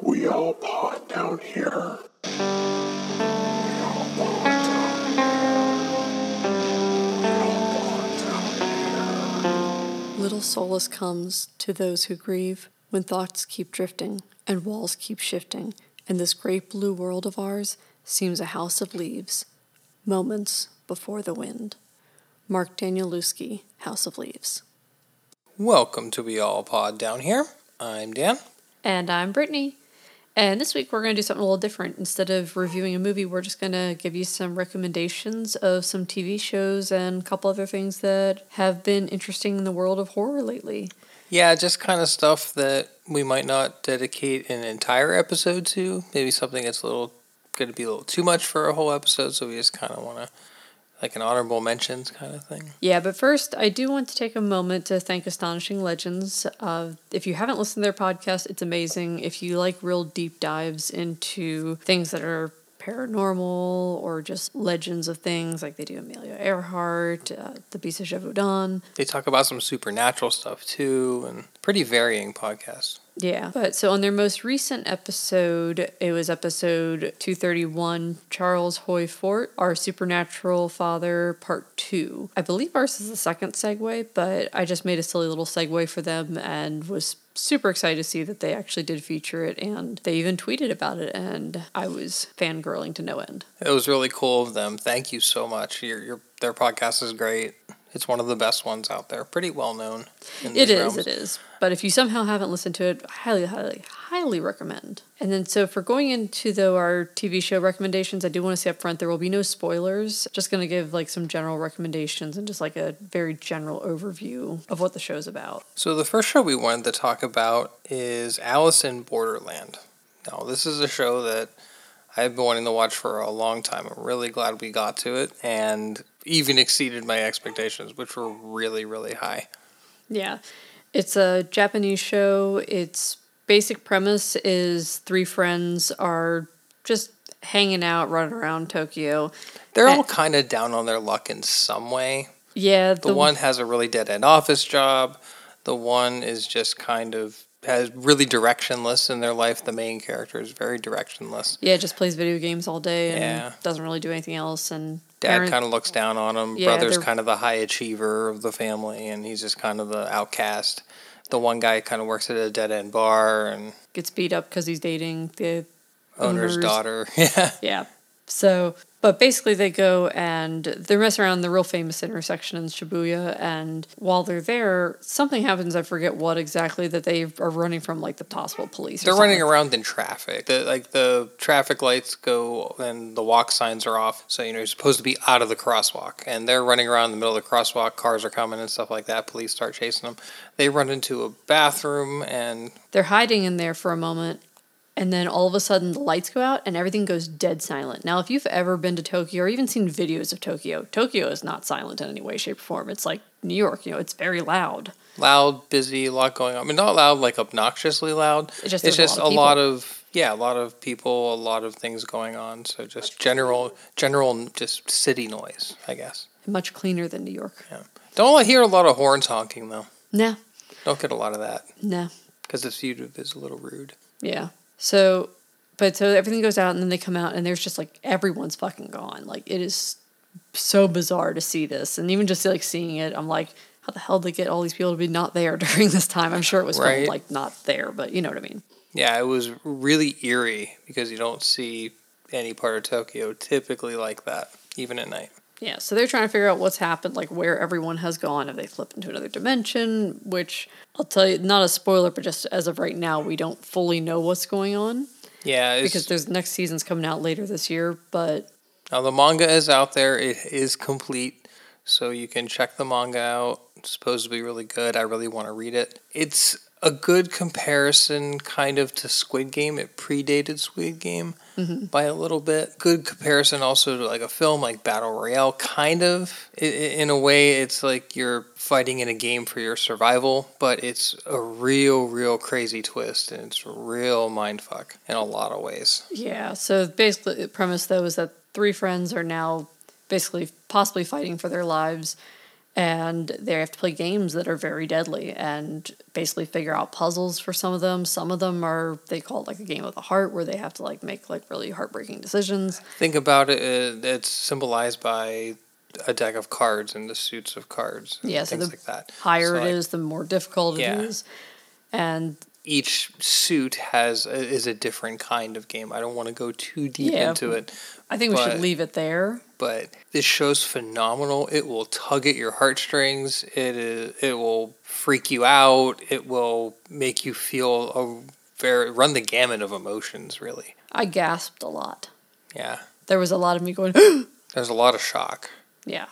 We all pod down here. Little solace comes to those who grieve when thoughts keep drifting and walls keep shifting, and this great blue world of ours seems a house of leaves, moments before the wind. Mark Danielewski, House of Leaves. Welcome to We All Pod Down Here. I'm Dan. And I'm Brittany. And this week we're going to do something a little different. Instead of reviewing a movie, we're just going to give you some recommendations of some TV shows and a couple other things that have been interesting in the world of horror lately. Yeah, just kind of stuff that we might not dedicate an entire episode to. Maybe something that's a little going to be a little too much for a whole episode, so we just kind of want to like an honorable mentions kind of thing. Yeah, but first, I do want to take a moment to thank Astonishing Legends. Uh, if you haven't listened to their podcast, it's amazing. If you like real deep dives into things that are paranormal or just legends of things, like they do Amelia Earhart, uh, The Beast of Gévaudan. They talk about some supernatural stuff too, and pretty varying podcast. Yeah. But so on their most recent episode, it was episode 231, Charles Hoy Fort, Our Supernatural Father, Part 2. I believe ours is the second segue, but I just made a silly little segue for them and was super excited to see that they actually did feature it and they even tweeted about it and I was fangirling to no end. It was really cool of them. Thank you so much. Your your their podcast is great. It's one of the best ones out there. Pretty well known. It is, realms. it is. But if you somehow haven't listened to it, I highly, highly, highly recommend. And then, so for going into though our TV show recommendations, I do want to say up front there will be no spoilers. Just going to give like some general recommendations and just like a very general overview of what the show's about. So the first show we wanted to talk about is Alice in Borderland. Now, this is a show that I've been wanting to watch for a long time. I'm really glad we got to it and even exceeded my expectations, which were really, really high. Yeah. It's a Japanese show. Its basic premise is three friends are just hanging out, running around Tokyo. They're all kind of down on their luck in some way. Yeah. The, the one has a really dead end office job. The one is just kind of has really directionless in their life. The main character is very directionless. Yeah, just plays video games all day and yeah. doesn't really do anything else. And dad kind of looks down on him. Yeah, Brother's kind of the high achiever of the family, and he's just kind of the outcast. The one guy kind of works at a dead end bar and gets beat up because he's dating the owner's, owner's daughter. Yeah, yeah. So but basically, they go and they mess around the real famous intersection in Shibuya. And while they're there, something happens. I forget what exactly that they are running from, like the possible police. They're running around in traffic. The, like the traffic lights go and the walk signs are off. So you know you're supposed to be out of the crosswalk, and they're running around in the middle of the crosswalk. Cars are coming and stuff like that. Police start chasing them. They run into a bathroom and they're hiding in there for a moment and then all of a sudden the lights go out and everything goes dead silent. Now, if you've ever been to Tokyo or even seen videos of Tokyo, Tokyo is not silent in any way, shape, or form. It's like New York, you know, it's very loud. Loud, busy, a lot going on. I mean, not loud like obnoxiously loud. It's just, it's just a, lot, a lot of yeah, a lot of people, a lot of things going on. So just general, general, just city noise, I guess. Much cleaner than New York. Yeah. Don't hear a lot of horns honking though. No. Don't get a lot of that. No. Because it's viewed as a little rude. Yeah. So, but so everything goes out and then they come out and there's just like everyone's fucking gone. Like it is so bizarre to see this. And even just like seeing it, I'm like, how the hell did they get all these people to be not there during this time? I'm sure it was right. filmed like not there, but you know what I mean. Yeah, it was really eerie because you don't see any part of Tokyo typically like that, even at night. Yeah, so they're trying to figure out what's happened, like where everyone has gone. If they flipped into another dimension, which I'll tell you, not a spoiler, but just as of right now, we don't fully know what's going on. Yeah, because there's next season's coming out later this year. But now the manga is out there; it is complete, so you can check the manga out. It's supposed to be really good. I really want to read it. It's a good comparison, kind of to Squid Game. It predated Squid Game mm-hmm. by a little bit. Good comparison also to like a film like Battle Royale, kind of. in a way, it's like you're fighting in a game for your survival, but it's a real, real crazy twist, and it's real mindfuck in a lot of ways. Yeah. So basically, the premise though is that three friends are now basically possibly fighting for their lives and they have to play games that are very deadly and basically figure out puzzles for some of them. Some of them are they call it like a game of the heart where they have to like make like really heartbreaking decisions. Think about it. uh, It's symbolized by a deck of cards and the suits of cards. Yeah, so things the like that. Higher So, it like, is, the more difficult Yeah. it is. And Each suit has a, is a different kind of game. I don't want to go too deep Yeah. into it, I think we should leave it there. But this show's phenomenal. It will tug at your heartstrings. It is. It will freak you out. It will make you feel a very run the gamut of emotions. Really, I gasped a lot. yeah. There was a lot of me going, There's a lot of shock. yeah.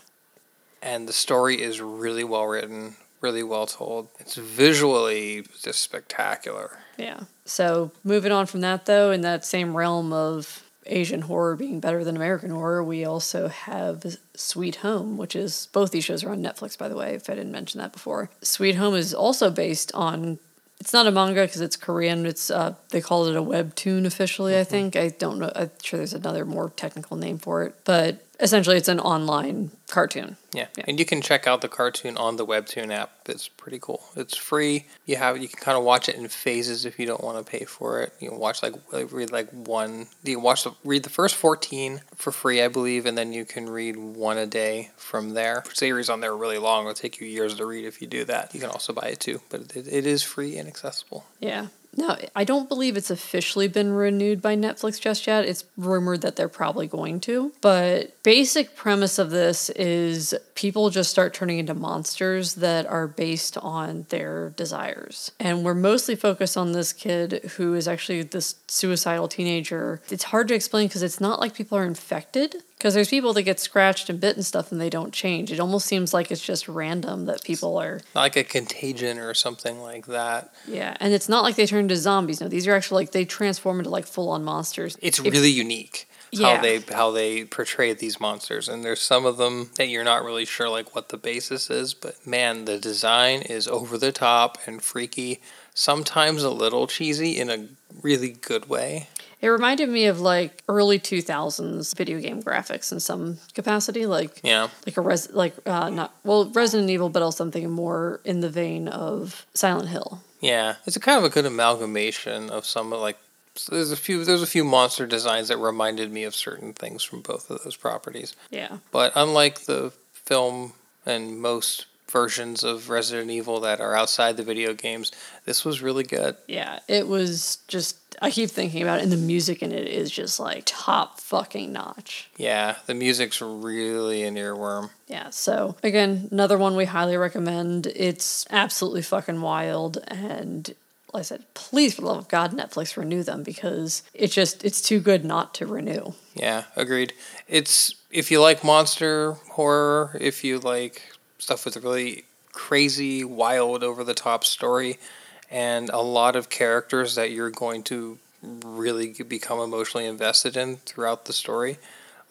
and the story is really well written, really well told. It's visually just spectacular. Yeah. So moving on from that, though, in that same realm of Asian horror being better than American horror, we also have Sweet Home, which is both these shows are on Netflix, by the way, if I didn't mention that before. Sweet Home is also based on. It's not a manga because it's Korean. It's uh, they call it a webtoon officially. I think I don't know. I'm sure there's another more technical name for it, but essentially it's an online cartoon. Yeah. Yeah. and you can check out the cartoon on the Webtoon app. It's pretty cool. It's free. You have you can kind of watch it in phases if you don't want to pay for it. You can watch like read like one. You watch the read the first fourteen for free, I believe, and then you can read one a day from there. Series on there are really long. It'll take you years to read if you do that. You can also buy it too, but it, it is free and accessible. Yeah. No, I don't believe it's officially been renewed by Netflix just yet. It's rumored that they're probably going to. But basic premise of this is people just start turning into monsters that are based on their desires. And we're mostly focused on this kid who is actually this suicidal teenager. It's hard to explain because it's not like people are infected. Because there's people that get scratched and bit and stuff and they don't change. It almost seems like it's just random that people are like a contagion or something like that. yeah, and it's not like they turn into zombies. No, these are actually like they transform into like full on monsters. It's If- really unique Yeah. how they how they portray these monsters, and there's some of them that you're not really sure like what the basis is, but man, the design is over the top and freaky. Sometimes a little cheesy in a really good way. It reminded me of like early two thousands video game graphics in some capacity, like Yeah, like a res like uh, not well Resident Evil, but also something more in the vein of Silent Hill. yeah. It's a kind of a good amalgamation of some of like. so There's a few. There's a few monster designs that reminded me of certain things from both of those properties. Yeah, But unlike the film and most versions of Resident Evil that are outside the video games, this was really good. yeah. It was just I keep thinking about it, and the music in it is just like top fucking notch. Yeah, the music's really an earworm. Yeah, so again, another one we highly recommend. It's absolutely fucking wild and like I said, please for the love of God, Netflix renew them because it's just it's too good not to renew. Yeah, agreed. It's if you like monster horror, if you like stuff with a really crazy, wild, over the top story, and a lot of characters that you're going to really become emotionally invested in throughout the story.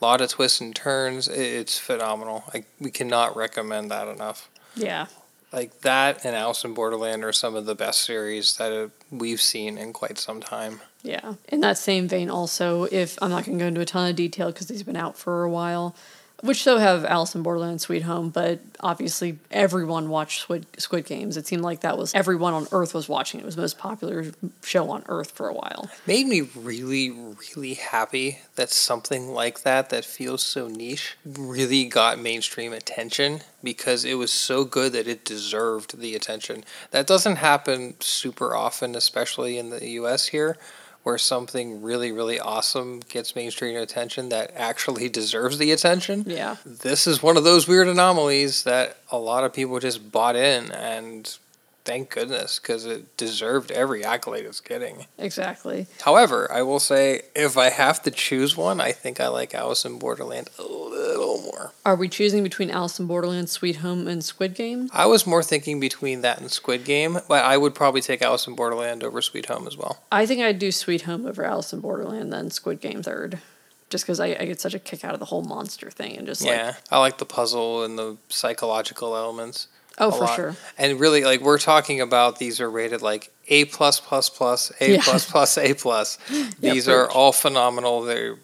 A lot of twists and turns. It's phenomenal. I, we cannot recommend that enough. Yeah. Like that and Alice in Borderland are some of the best series that uh, we've seen in quite some time. Yeah. In that same vein, also, if I'm not going to go into a ton of detail because these have been out for a while, which so have Alice in Borderland, Sweet Home, but obviously everyone watched Squid, Squid Games. It seemed like that was everyone on Earth was watching. It was the most popular show on Earth for a while. made me really, really happy that something like that, that feels so niche, really got mainstream attention because it was so good that it deserved the attention. That doesn't happen super often, especially in the US here, where something really, really awesome gets mainstream attention that actually deserves the attention. Yeah. This is one of those weird anomalies that a lot of people just bought in, and thank goodness because it deserved every accolade it's getting. Exactly. However, I will say if I have to choose one, I think I like Alice in Borderland a little more. Are we choosing between Alice in Borderland, Sweet Home, and Squid Game? I was more thinking between that and Squid Game, but I would probably take Alice in Borderland over Sweet Home as well. I think I'd do Sweet Home over Alice in Borderland, then Squid Game third. Just because I, I get such a kick out of the whole monster thing and just like, Yeah, I like the puzzle and the psychological elements. Oh, for lot. sure. And really, like we're talking about, these are rated like A plus plus plus, A plus plus, A plus. Yeah, These are all phenomenal. They're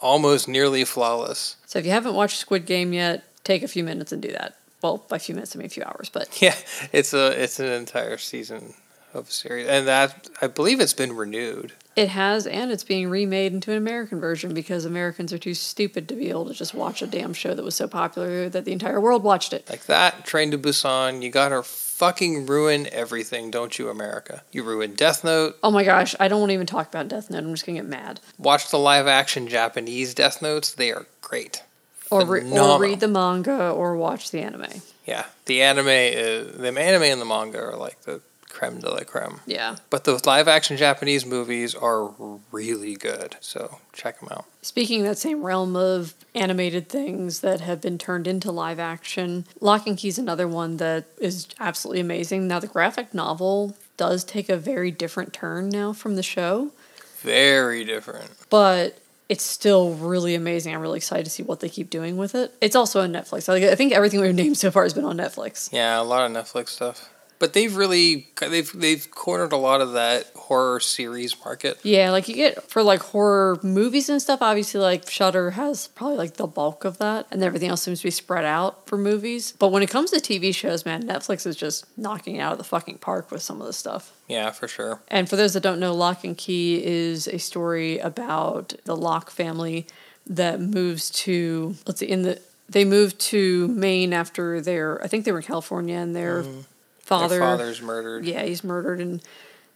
almost nearly flawless. So if you haven't watched Squid Game yet, take a few minutes and do that. Well, by a few minutes, I mean a few hours, but Yeah, it's a it's an entire season of a series, and that I believe it's been renewed. It has, and it's being remade into an American version because Americans are too stupid to be able to just watch a damn show that was so popular that the entire world watched it. Like that, Train to Busan, you gotta fucking ruin everything, don't you, America? You ruined Death Note. Oh my gosh, I don't want to even talk about Death Note. I'm just gonna get mad. Watch the live action Japanese Death Notes; they are great. Or, re- or read the manga or watch the anime. Yeah, the anime, is, the anime and the manga are like the creme de la creme. Yeah. But those live action Japanese movies are really good, so check them out. Speaking that same realm of animated things that have been turned into live action, Locke and Key is another one that is absolutely amazing. Now, the graphic novel does take a very different turn now from the show, Very different. but it's still really amazing. I'm really excited to see what they keep doing with it. It's also on Netflix. I think everything we've named so far has been on Netflix. Yeah, a lot of Netflix stuff. But they've really they've they've cornered a lot of that horror series market. Yeah, like you get for like horror movies and stuff. Obviously, like Shudder has probably like the bulk of that, and everything else seems to be spread out for movies. But when it comes to TV shows, man, Netflix is just knocking it out of the fucking park with some of the stuff. Yeah, for sure. And for those that don't know, Locke and Key is a story about the Locke family that moves to let's see in the they moved to Maine after their I think they were in California and their mm-hmm. Father Their father's murdered. yeah, he's murdered, and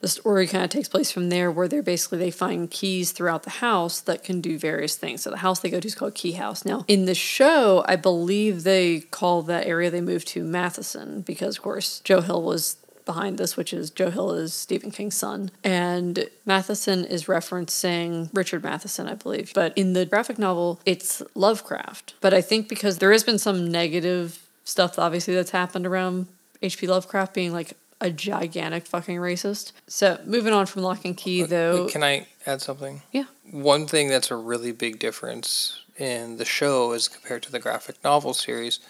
the story kind of takes place from there, where they're basically they find keys throughout the house that can do various things. So the house they go to is called Key House. Now in the show, I believe they call that area they moved to Matheson because, of course, Joe Hill was behind this, which is Joe Hill is Stephen King's son, and Matheson is referencing Richard Matheson, I believe. But in the graphic novel, it's Lovecraft. But I think because there has been some negative stuff, obviously, that's happened around H.P. Lovecraft being like a gigantic fucking racist. So moving on from Locke and Key, though. Can I add something? Yeah. One thing that's a really big difference in the show as compared to the graphic novel series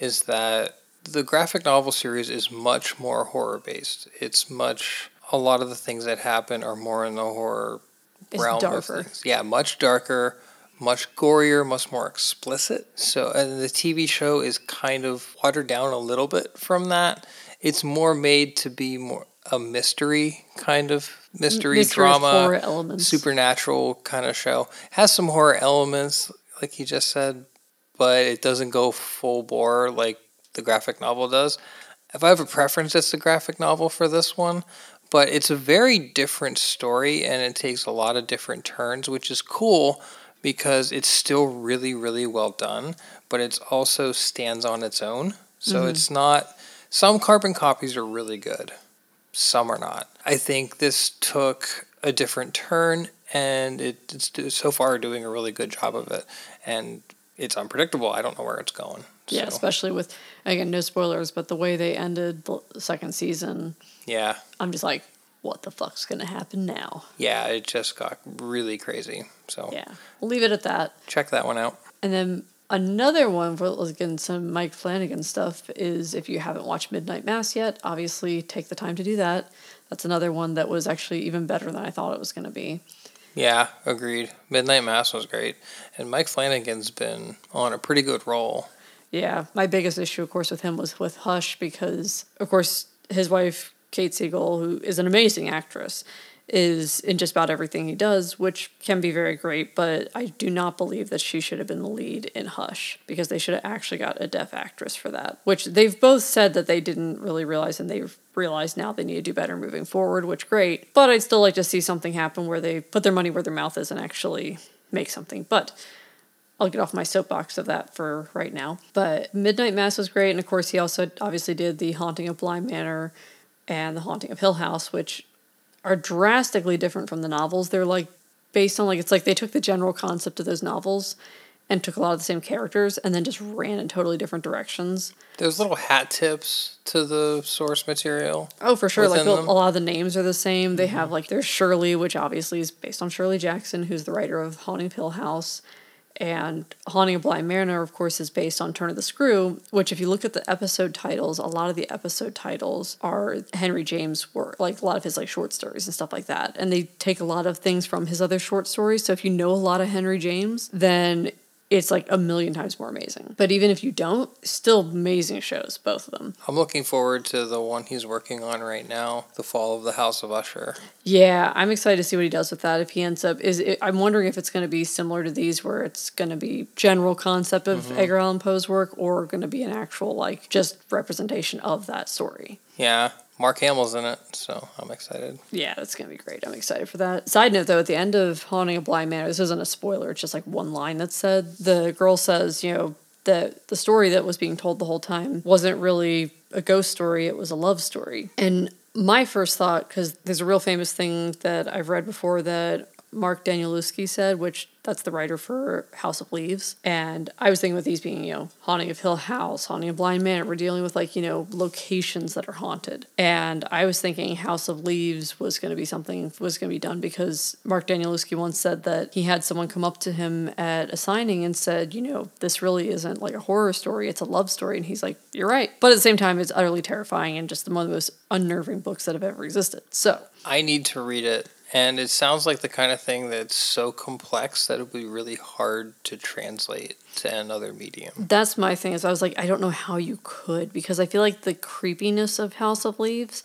is that the graphic novel series is much more horror based. It's much a lot of the things that happen are more in the horror It's realm darker. of things. Yeah, much darker, much gorier, much more explicit. So, and the TV show is kind of watered down a little bit from that. It's more made to be more a mystery kind of mystery, mystery drama, horror elements. supernatural kind of show. Has some horror elements, like you just said, but it doesn't go full bore like the graphic novel does. If I have a preference, it's the graphic novel for this one, but it's a very different story and it takes a lot of different turns, which is cool because it's still really, really well done, but it also stands on its own. So mm-hmm. it's not. Some carbon copies are really good, some are not. I think this took a different turn and it, it's so far doing a really good job of it. And it's unpredictable. I don't know where it's going. yeah, So, especially with again no spoilers, but the way they ended the second season, yeah. I'm just like, what the fuck's gonna happen now? Yeah, it just got really crazy. So Yeah, we'll leave it at that. check that one out. And then another one for let's some Mike Flanagan stuff is if you haven't watched Midnight Mass yet, obviously take the time to do that. That's another one that was actually even better than I thought it was going to be. Yeah, agreed. Midnight Mass was great. And Mike Flanagan's been on a pretty good roll. Yeah, my biggest issue, of course, with him was with Hush because, of course, his wife Kate Siegel, who is an amazing actress, is in just about everything he does, which can be very great. But I do not believe that she should have been the lead in Hush because they should have actually got a deaf actress for that. Which they've both said that they didn't really realize, and they've realized now they need to do better moving forward. Which great, but I'd still like to see something happen where they put their money where their mouth is and actually make something. But I'll get off my soapbox of that for right now. But Midnight Mass was great, and of course, he also obviously did The Haunting of Bly Manor and The Haunting of Hill House, which are drastically different from the novels. They're like based on like it's like they took the general concept of those novels and took a lot of the same characters and then just ran in totally different directions. There's little hat tips to the source material. Oh, for sure. Like Within a, lot of the names are the same. They mm-hmm. have like there's Shirley, which obviously is based on Shirley Jackson, who's the writer of Haunting of Hill House. And Haunting a Bly Manor, of course, is based on Turn of the Screw, which, if you look at the episode titles, a lot of the episode titles are Henry James' work, like a lot of his like short stories and stuff like that. And they take a lot of things from his other short stories. So if you know a lot of Henry James, then it's like a million times more amazing. But even if you don't, still amazing shows, both of them. I'm looking forward to the one he's working on right now, The Fall of the House of Usher. Yeah, I'm excited to see what he does with that. If he ends up, is it, I'm wondering if it's going to be similar to these, where it's going to be general concept of mm-hmm. Edgar Allan Poe's work, or going to be an actual like just representation of that story. Yeah, Mark Hamill's in it, so I'm excited. Yeah, that's gonna be great. I'm excited for that. Side note though, at the end of Haunting a Bly Manor, this isn't a spoiler, it's just like one line that said the girl says, you know, that the story that was being told the whole time wasn't really a ghost story, it was a love story. And my first thought, because there's a real famous thing that I've read before that Mark Danielewski said, which that's the writer for House of Leaves. And I was thinking with these being, you know, Haunting of Hill House, Haunting of Bly Manor, we're dealing with like, you know, locations that are haunted. And I was thinking House of Leaves was going to be something, was going to be done because Mark Danielewski once said that he had someone come up to him at a signing and said, you know, this really isn't like a horror story, it's a love story. And he's like, you're right. But at the same time, it's utterly terrifying and just one of the most unnerving books that have ever existed. So I need to read it, and it sounds like the kind of thing that's so complex that it would be really hard to translate to another medium. That's my thing. Is I was like, I don't know how you could because I feel like the creepiness of House of Leaves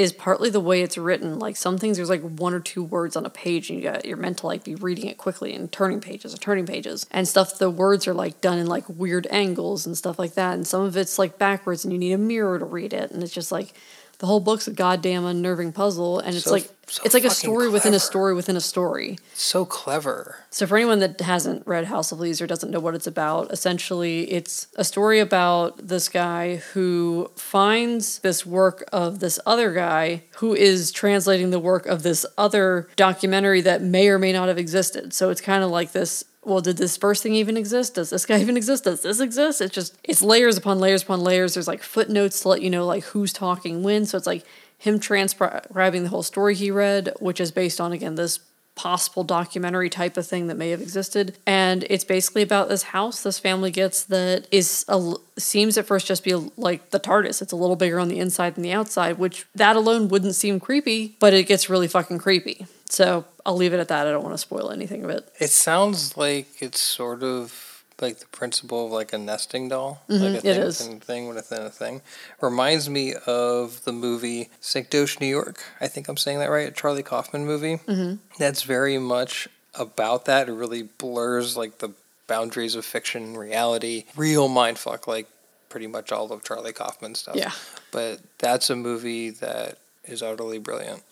is partly the way it's written. Like some things, there's like one or two words on a page, and you got you're meant to like be reading it quickly and turning pages and turning pages and stuff. The words are like done in like weird angles and stuff like that, and some of it's like backwards, and you need a mirror to read it, and it's just like the whole book's a goddamn unnerving puzzle, and it's So- like so it's like a story within a story within a story. So clever. So, for anyone that hasn't read House of Leaves or doesn't know what it's about, essentially it's a story about this guy who finds this work of this other guy who is translating the work of this other documentary that may or may not have existed. So, it's kind of like this. Well, did this first thing even exist? Does this guy even exist? Does this exist? It's just it's layers upon layers upon layers. There's like footnotes to let you know like who's talking when. So it's like him transcribing the whole story he read, which is based on again this possible documentary type of thing that may have existed and it's basically about this house this family gets that is a, seems at first just be like the tardis it's a little bigger on the inside than the outside which that alone wouldn't seem creepy but it gets really fucking creepy so i'll leave it at that i don't want to spoil anything of it It sounds like it's sort of like the principle of like a nesting doll, like a Mm-hmm, it thing is. within a thing within a thing. Reminds me of the movie Synecdoche, New York. I think I'm saying that right. A Charlie Kaufman movie. Mm-hmm. That's very much about that. It really blurs like the boundaries of fiction and reality. Real mindfuck, like pretty much all of Charlie Kaufman stuff. Yeah. But that's a movie that is utterly brilliant.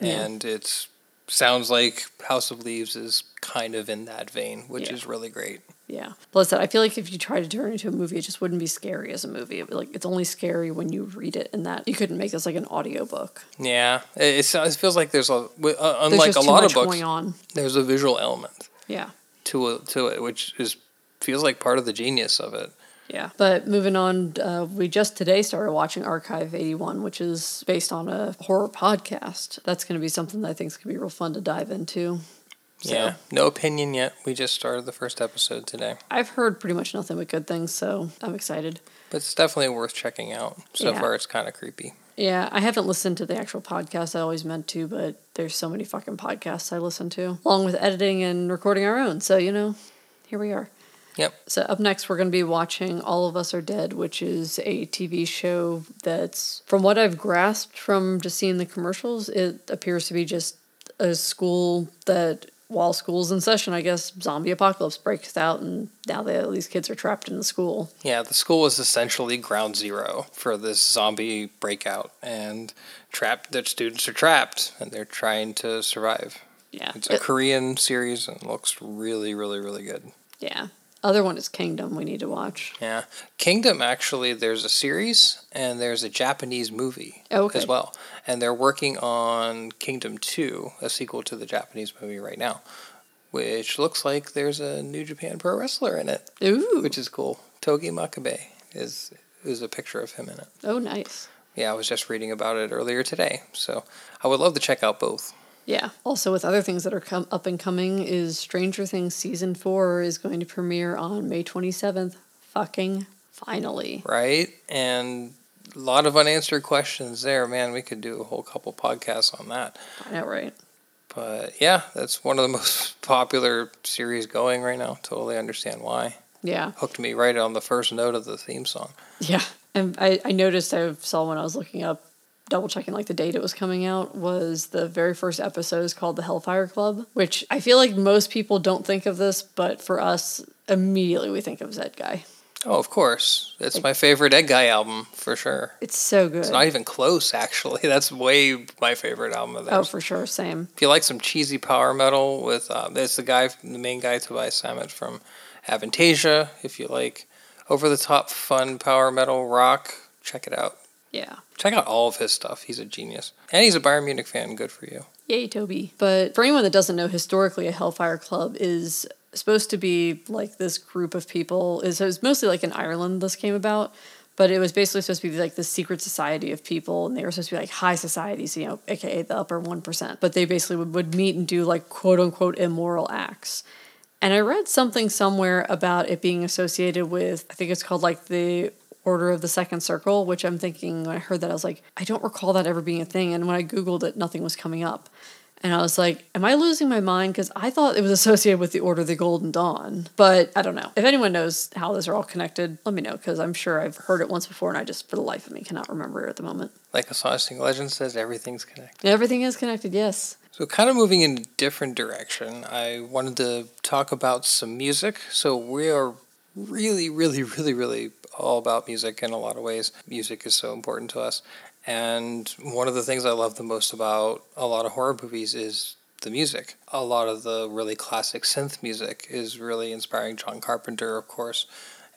Yeah. And it sounds like House of Leaves is kind of in that vein, which Yeah. is really great. yeah plus that i feel like if you try to turn it into a movie it just wouldn't be scary as a movie It- like it's only scary when you read it and that you couldn't make this like an audiobook Yeah, it, it feels like there's a uh, there's unlike just a lot of books, going on there's a visual element yeah to it, to it, which is feels like part of the genius of it. Yeah. But moving on, uh, we just today started watching Archive 81, which is based on a horror podcast. That's going to be something that I think is going to be real fun to dive into. So, Yeah, no opinion yet. We just started the first episode today, I've heard pretty much nothing but good things, so I'm excited. but it's definitely worth checking out. So Yeah. far, it's kind of creepy. Yeah, I haven't listened to the actual podcast. I always meant to, but there's so many fucking podcasts I listen to, along with editing and recording our own. So, you know, here we are. Yep. So up next, we're going to be watching All of Us Are Dead, which is a TV show that's, from what I've grasped from just seeing the commercials, it appears to be just a school that, while school's in session, I guess zombie apocalypse breaks out, and now they, these kids are trapped in the school. Yeah, the school is essentially ground zero for this zombie breakout, and trapped. The students are trapped, and they're trying to survive. Yeah, It's a It- Korean series and looks really, really, really good. yeah. Other one is Kingdom. We need to watch. Yeah. Kingdom, actually, there's a series and there's a Japanese movie okay. as well. And they're working on Kingdom 2, a sequel to the Japanese movie right now, which looks like there's a New Japan Pro Wrestler in it, Ooh, which is cool. Togi Makabe is, is a picture of him in it. oh nice. Yeah, I was just reading about it earlier today. So I would love to check out both. Yeah. Also, with other things that are come up and coming, is Stranger Things season four is going to premiere on May twenty seventh. Fucking finally. Right? And a lot of unanswered questions there. Man, we could do a whole couple podcasts on that. I know, right? But yeah, that's one of the most popular series going right now. Totally understand why. Yeah. Hooked me right on the first note of the theme song. Yeah. And I, I noticed I saw when I was looking up, double checking like the date it was coming out, was the very first episode is called The Hellfire Club, which I feel like most people don't think of this, but for us, immediately we think of Edguy. Oh, of course. It's my favorite Edguy album for sure. It's so good. It's not even close, actually. That's way my favorite album of theirs. oh, for sure. Same. If you like some cheesy power metal with, uh, it's the guy, the main guy, Tobias Sammet from Avantasia. If you like over the top fun power metal rock, check it out. Yeah. Check out all of his stuff. He's a genius. And he's a Bayern Munich fan. Good for you. Yay, Toby. But for anyone that doesn't know, historically, a Hellfire Club is supposed to be like this group of people. It was mostly like in Ireland this came about, but it was basically supposed to be like this secret society of people, and they were supposed to be like high societies, you know, aka the upper one percent. But they basically would, would meet and do like quote unquote immoral acts. And I read something somewhere about it being associated with, I think it's called like the Order of the Second Circle, which I'm thinking when I heard that, I was like, I don't recall that ever being a thing. And when I Googled it, nothing was coming up. And I was like, am I losing my mind? Because I thought it was associated with the Order of the Golden Dawn. But I don't know. If anyone knows how those are all connected, let me know because I'm sure I've heard it once before and I just, for the life of me, cannot remember it at the moment. Like Astonishing Legend says, everything's connected. Everything is connected, yes. So, kind of moving in a different direction, I wanted to talk about some music. So, we are really, really, really, really all about music in a lot of ways. Music is so important to us. And one of the things I love the most about a lot of horror movies is the music. A lot of the really classic synth music is really inspiring. John Carpenter, of course.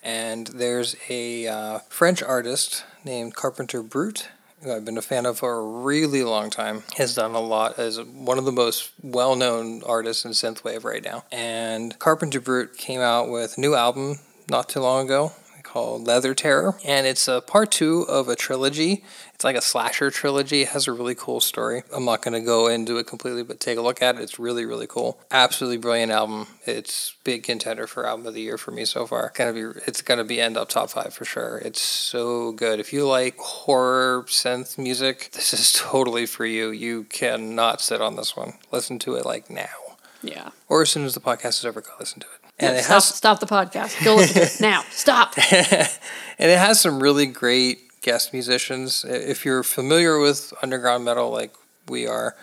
And there's a uh, French artist named Carpenter Brut, who I've been a fan of for a really long time. Has done a lot as one of the most well-known artists in synthwave right now. And Carpenter Brut came out with a new album not too long ago called Leather Terror, and it's a part two of a trilogy. It's like a slasher trilogy. It has a really cool story. I'm not going to go into it completely, but take a look at it. It's really, really cool. Absolutely brilliant album. It's big contender for album of the year for me so far. Gonna be, it's gonna be end up top five for sure. It's so good. If you like horror synth music, this is totally for you. You cannot sit on this one. Listen to it like now, Yeah. or as soon as the podcast is over, go listen to it. And it stop, has stop the podcast. Go listen to it now. Stop. and it has some really great guest musicians. If you're familiar with underground metal like we are,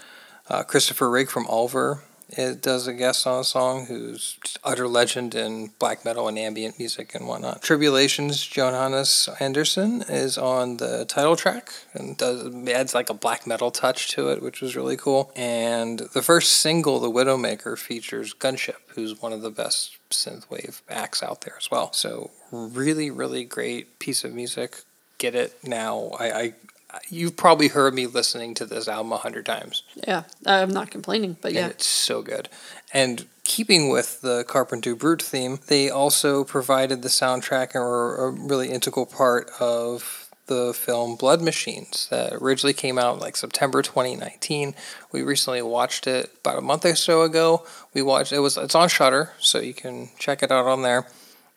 uh, Kristoffer Rygg from Ulver it does a guest on a song who's utter legend in black metal and ambient music and whatnot. Tribulations, Johannes Andersson is on the title track and does adds like a black metal touch to it, which was really cool. And the first single, The Widowmaker, features Gunship, who's one of the best synthwave acts out there as well. So really, really great piece of music. Get it now. I, I you've probably heard me listening to this album a hundred times. Yeah. I'm not complaining, but yeah. And it's so good. And keeping with the Carpenter Brut theme, they also provided the soundtrack and were a really integral part of the film Blood Machines that originally came out like September 2019. We recently watched it about a month or so ago. We watched it was it's on Shudder, so you can check it out on there.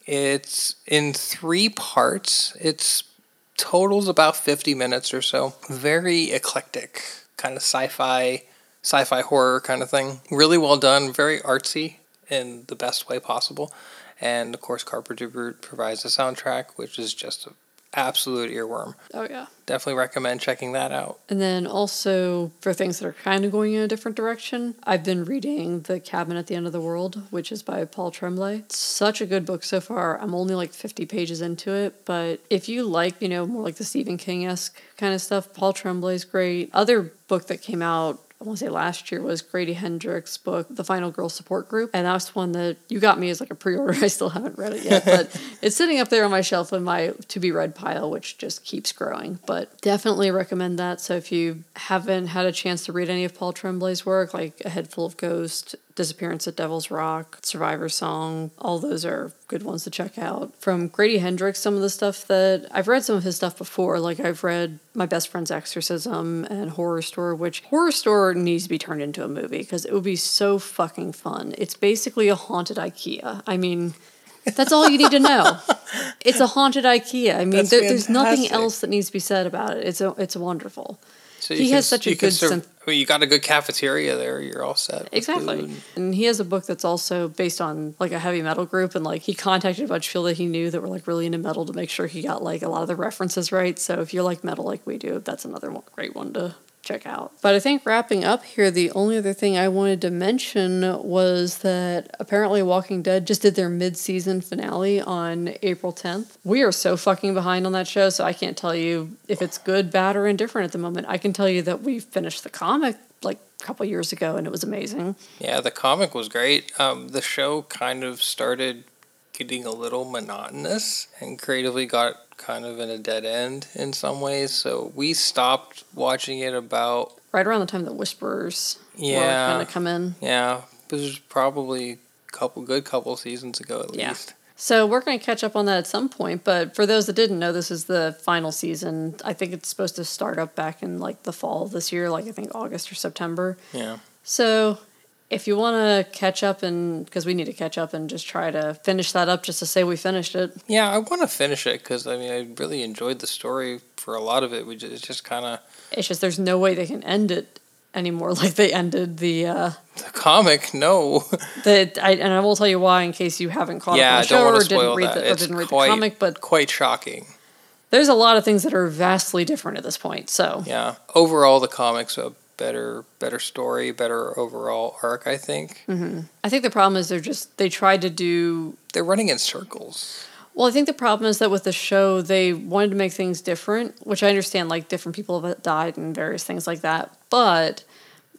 It's in three parts. It's totals about 50 minutes or so. Very eclectic, kind of sci-fi, sci-fi horror kind of thing. Really well done, very artsy in the best way possible. And of course, Carpenter provides a soundtrack, which is just an absolute earworm. Oh, yeah. Definitely recommend checking that out. And then also for things that are kind of going in a different direction, I've been reading The Cabin at the End of the World, which is by Paul Tremblay. It's such a good book so far. I'm only like 50 pages into it, but if you like, you know, more like the Stephen King esque kind of stuff, Paul Tremblay's great. Other book that came out I want to say last year was Grady Hendrix' book, The Final Girl Support Group. And that's one that you got me as like a pre order. I still haven't read it yet, but it's sitting up there on my shelf in my to be read pile, which just keeps growing. But definitely recommend that. So if you haven't had a chance to read any of Paul Tremblay's work, like A Head Full of Ghosts, Disappearance at Devil's Rock, Survivor Song, all those are good ones to check out. From Grady Hendrix, some of the stuff that I've read some of his stuff before, like I've read My Best Friend's Exorcism and Horrorstör, which Horrorstör needs to be turned into a movie because it would be so fucking fun. It's basically a haunted IKEA. I mean, that's all you need to know. It's a haunted IKEA. I mean, there, there's nothing else that needs to be said about it. It's a, it's wonderful. So He you has such a good sur- synth- Mean, you got a good cafeteria there. You're all set. Exactly. food. And he has a book that's also based on like a heavy metal group and like he contacted a bunch of people that he knew that were like really into metal to make sure he got like a lot of the references right. So if you're like metal like we do, that's another one, great one to check out. But I think wrapping up here, the only other thing I wanted to mention was that apparently Walking Dead just did their mid-season finale on April 10th. We are so fucking behind on that show, so I can't tell you if it's good, bad, or indifferent at the moment. I can tell you that we finished the comic like a couple years ago and it was amazing. Yeah, the comic was great. Um, the show kind of started getting a little monotonous and creatively got kind of in a dead end in some ways. So we stopped watching it about right around the time the Whisperers Yeah. were going to come in. yeah, this was probably a couple good couple seasons ago at Yeah. least. So we're going to catch up on that at some point. But for those that didn't know, this is the final season. I think it's supposed to start up back in like the fall of this year, like I think August or September. Yeah. So if you want to catch up and because we need to catch up and just try to finish that up just to say we finished it. Yeah, I want to finish it because I mean I really enjoyed the story for a lot of it. We just, it's just kind of It's just there's no way they can end it anymore like they ended the uh the comic. No, the I, and I will tell you why in case you haven't caught yeah, up on the show or didn't read that. the or it's didn't read quite, the comic, but quite shocking. there's a lot of things that are vastly different at this point. So Yeah, overall the comics a better better story, better overall arc. I think mm-hmm. I think the problem is they're just they tried to do they're running in circles. well. I think the problem is that with the show they wanted to make things different, which I understand. Like different people have died and various things like that. But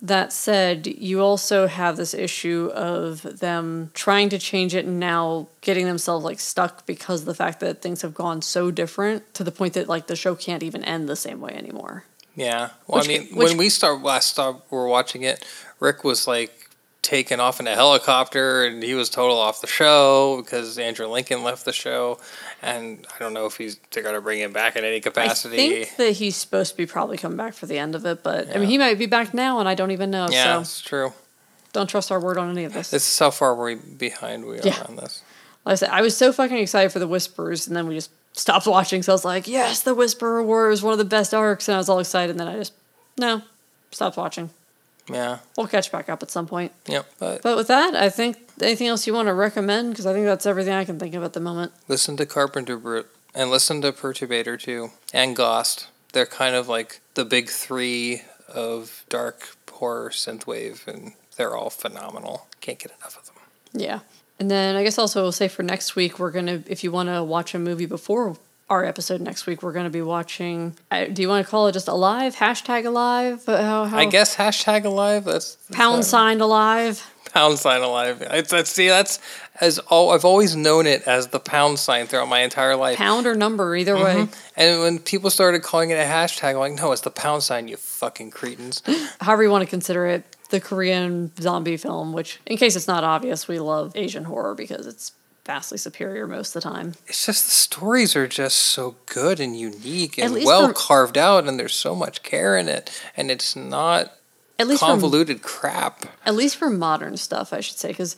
that said, you also have this issue of them trying to change it and now getting themselves like stuck because of the fact that things have gone so different to the point that like the show can't even end the same way anymore. Yeah. Well, Which- I mean, which- when we start last stop, we were watching it. Rick was like taken off in a helicopter, and he was total off the show because Andrew Lincoln left the show, and I don't know if he's they're gonna bring him back in any capacity. I think that he's supposed to be probably coming back for the end of it, but I mean he might be back now and I don't even know. yeah, So it's true. don't trust our word on any of this. This is how far we behind we are Yeah. on this. Like I said, I was so fucking excited for the Whispers, and then we just stopped watching. So I was like, "Yes, the Whisperer War is one of the best arcs," and I was all excited. And then I just no, stopped watching. Yeah. We'll catch back up at some point. Yep. But But with that, I think anything else you want to recommend? Because I think that's everything I can think of at the moment. listen to Carpenter Brut and listen to Perturbator too and Gost. They're kind of like the big three of dark horror synthwave, and they're all phenomenal. Can't get enough of them. Yeah. And then I guess also say for next week, we're going to, if you want to watch a movie before our episode next week, we're going to be watching, do you want to call it just Alive? Hashtag Alive? How, how, I guess hashtag alive. That's, that's Pound sign Alive. Pound sign alive. I, that's see. That's as all I've always known it as the pound sign throughout my entire life. Pound or number, either way. Mm-hmm. And when people started calling it a hashtag, I'm like, no, it's the pound sign. You fucking cretins. However you want to consider it. The Korean zombie film, which, in case it's not obvious, we love Asian horror because it's vastly superior most of the time. it's just the stories are just so good and unique and well from- carved out, and there's so much care in it, and it's not At least from convoluted crap. at least for modern stuff, I should say, because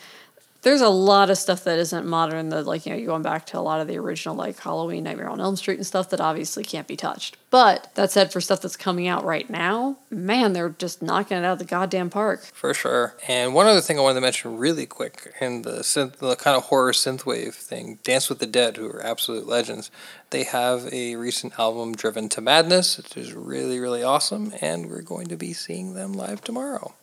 there's a lot of stuff that isn't modern. That like you know, you're going back to a lot of the original like Halloween, Nightmare on Elm Street, and stuff that obviously can't be touched. But that said, for stuff that's coming out right now, man, they're just knocking it out of the goddamn park. For sure. And one other thing I wanted to mention really quick in the synth, the kind of horror synthwave thing, Dance with the Dead, who are absolute legends, they have a recent album, Driven to Madness, which is really, really awesome, and we're going to be seeing them live tomorrow.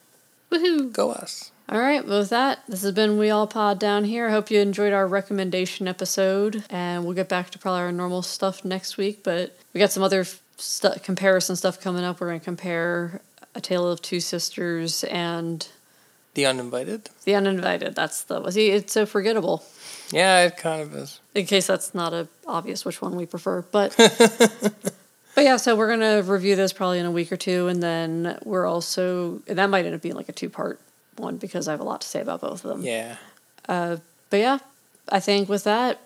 Woohoo! Go us. All right, well, with that, this has been We All Pod down here. I hope you enjoyed our recommendation episode, and we'll get back to probably our normal stuff next week. But we got some other stu- comparison stuff coming up. We're going to compare A Tale of Two Sisters and The Uninvited? The Uninvited. That's the see. It's so forgettable. Yeah, it kind of is. In case that's not a obvious which one we prefer, but. But yeah, so we're gonna review this probably in a week or two, and then we're also and that might end up being like a two part one because I have a lot to say about both of them. Yeah. Uh, but yeah, I think with that,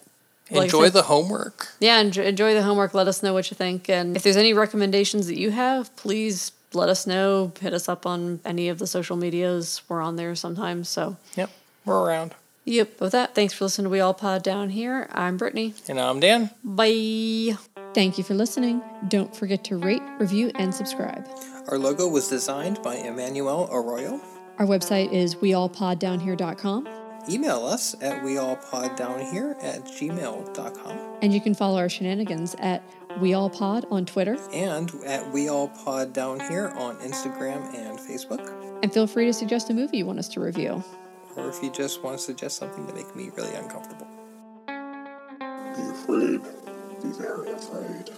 like Enjoy the homework. yeah, enjoy, enjoy the homework. Let us know what you think, and if there's any recommendations that you have, please let us know. Hit us up on any of the social medias. We're on there sometimes. So Yep, we're around. yep. With that, thanks for listening to We All Pod down here. I'm Brittany. And I'm Dan. Bye. Thank you for listening. Don't forget to rate, review, and subscribe. Our logo was designed by Emmanuel Arroyo. Our website is weallpoddownhere.com. Email us at weallpoddownhere at gmail.com And you can follow our shenanigans at weallpod on Twitter. and at weallpoddownhere on Instagram and Facebook. And feel free to suggest a movie you want us to review. Or if you just want to suggest something to make me really uncomfortable. Be afraid. Be very afraid.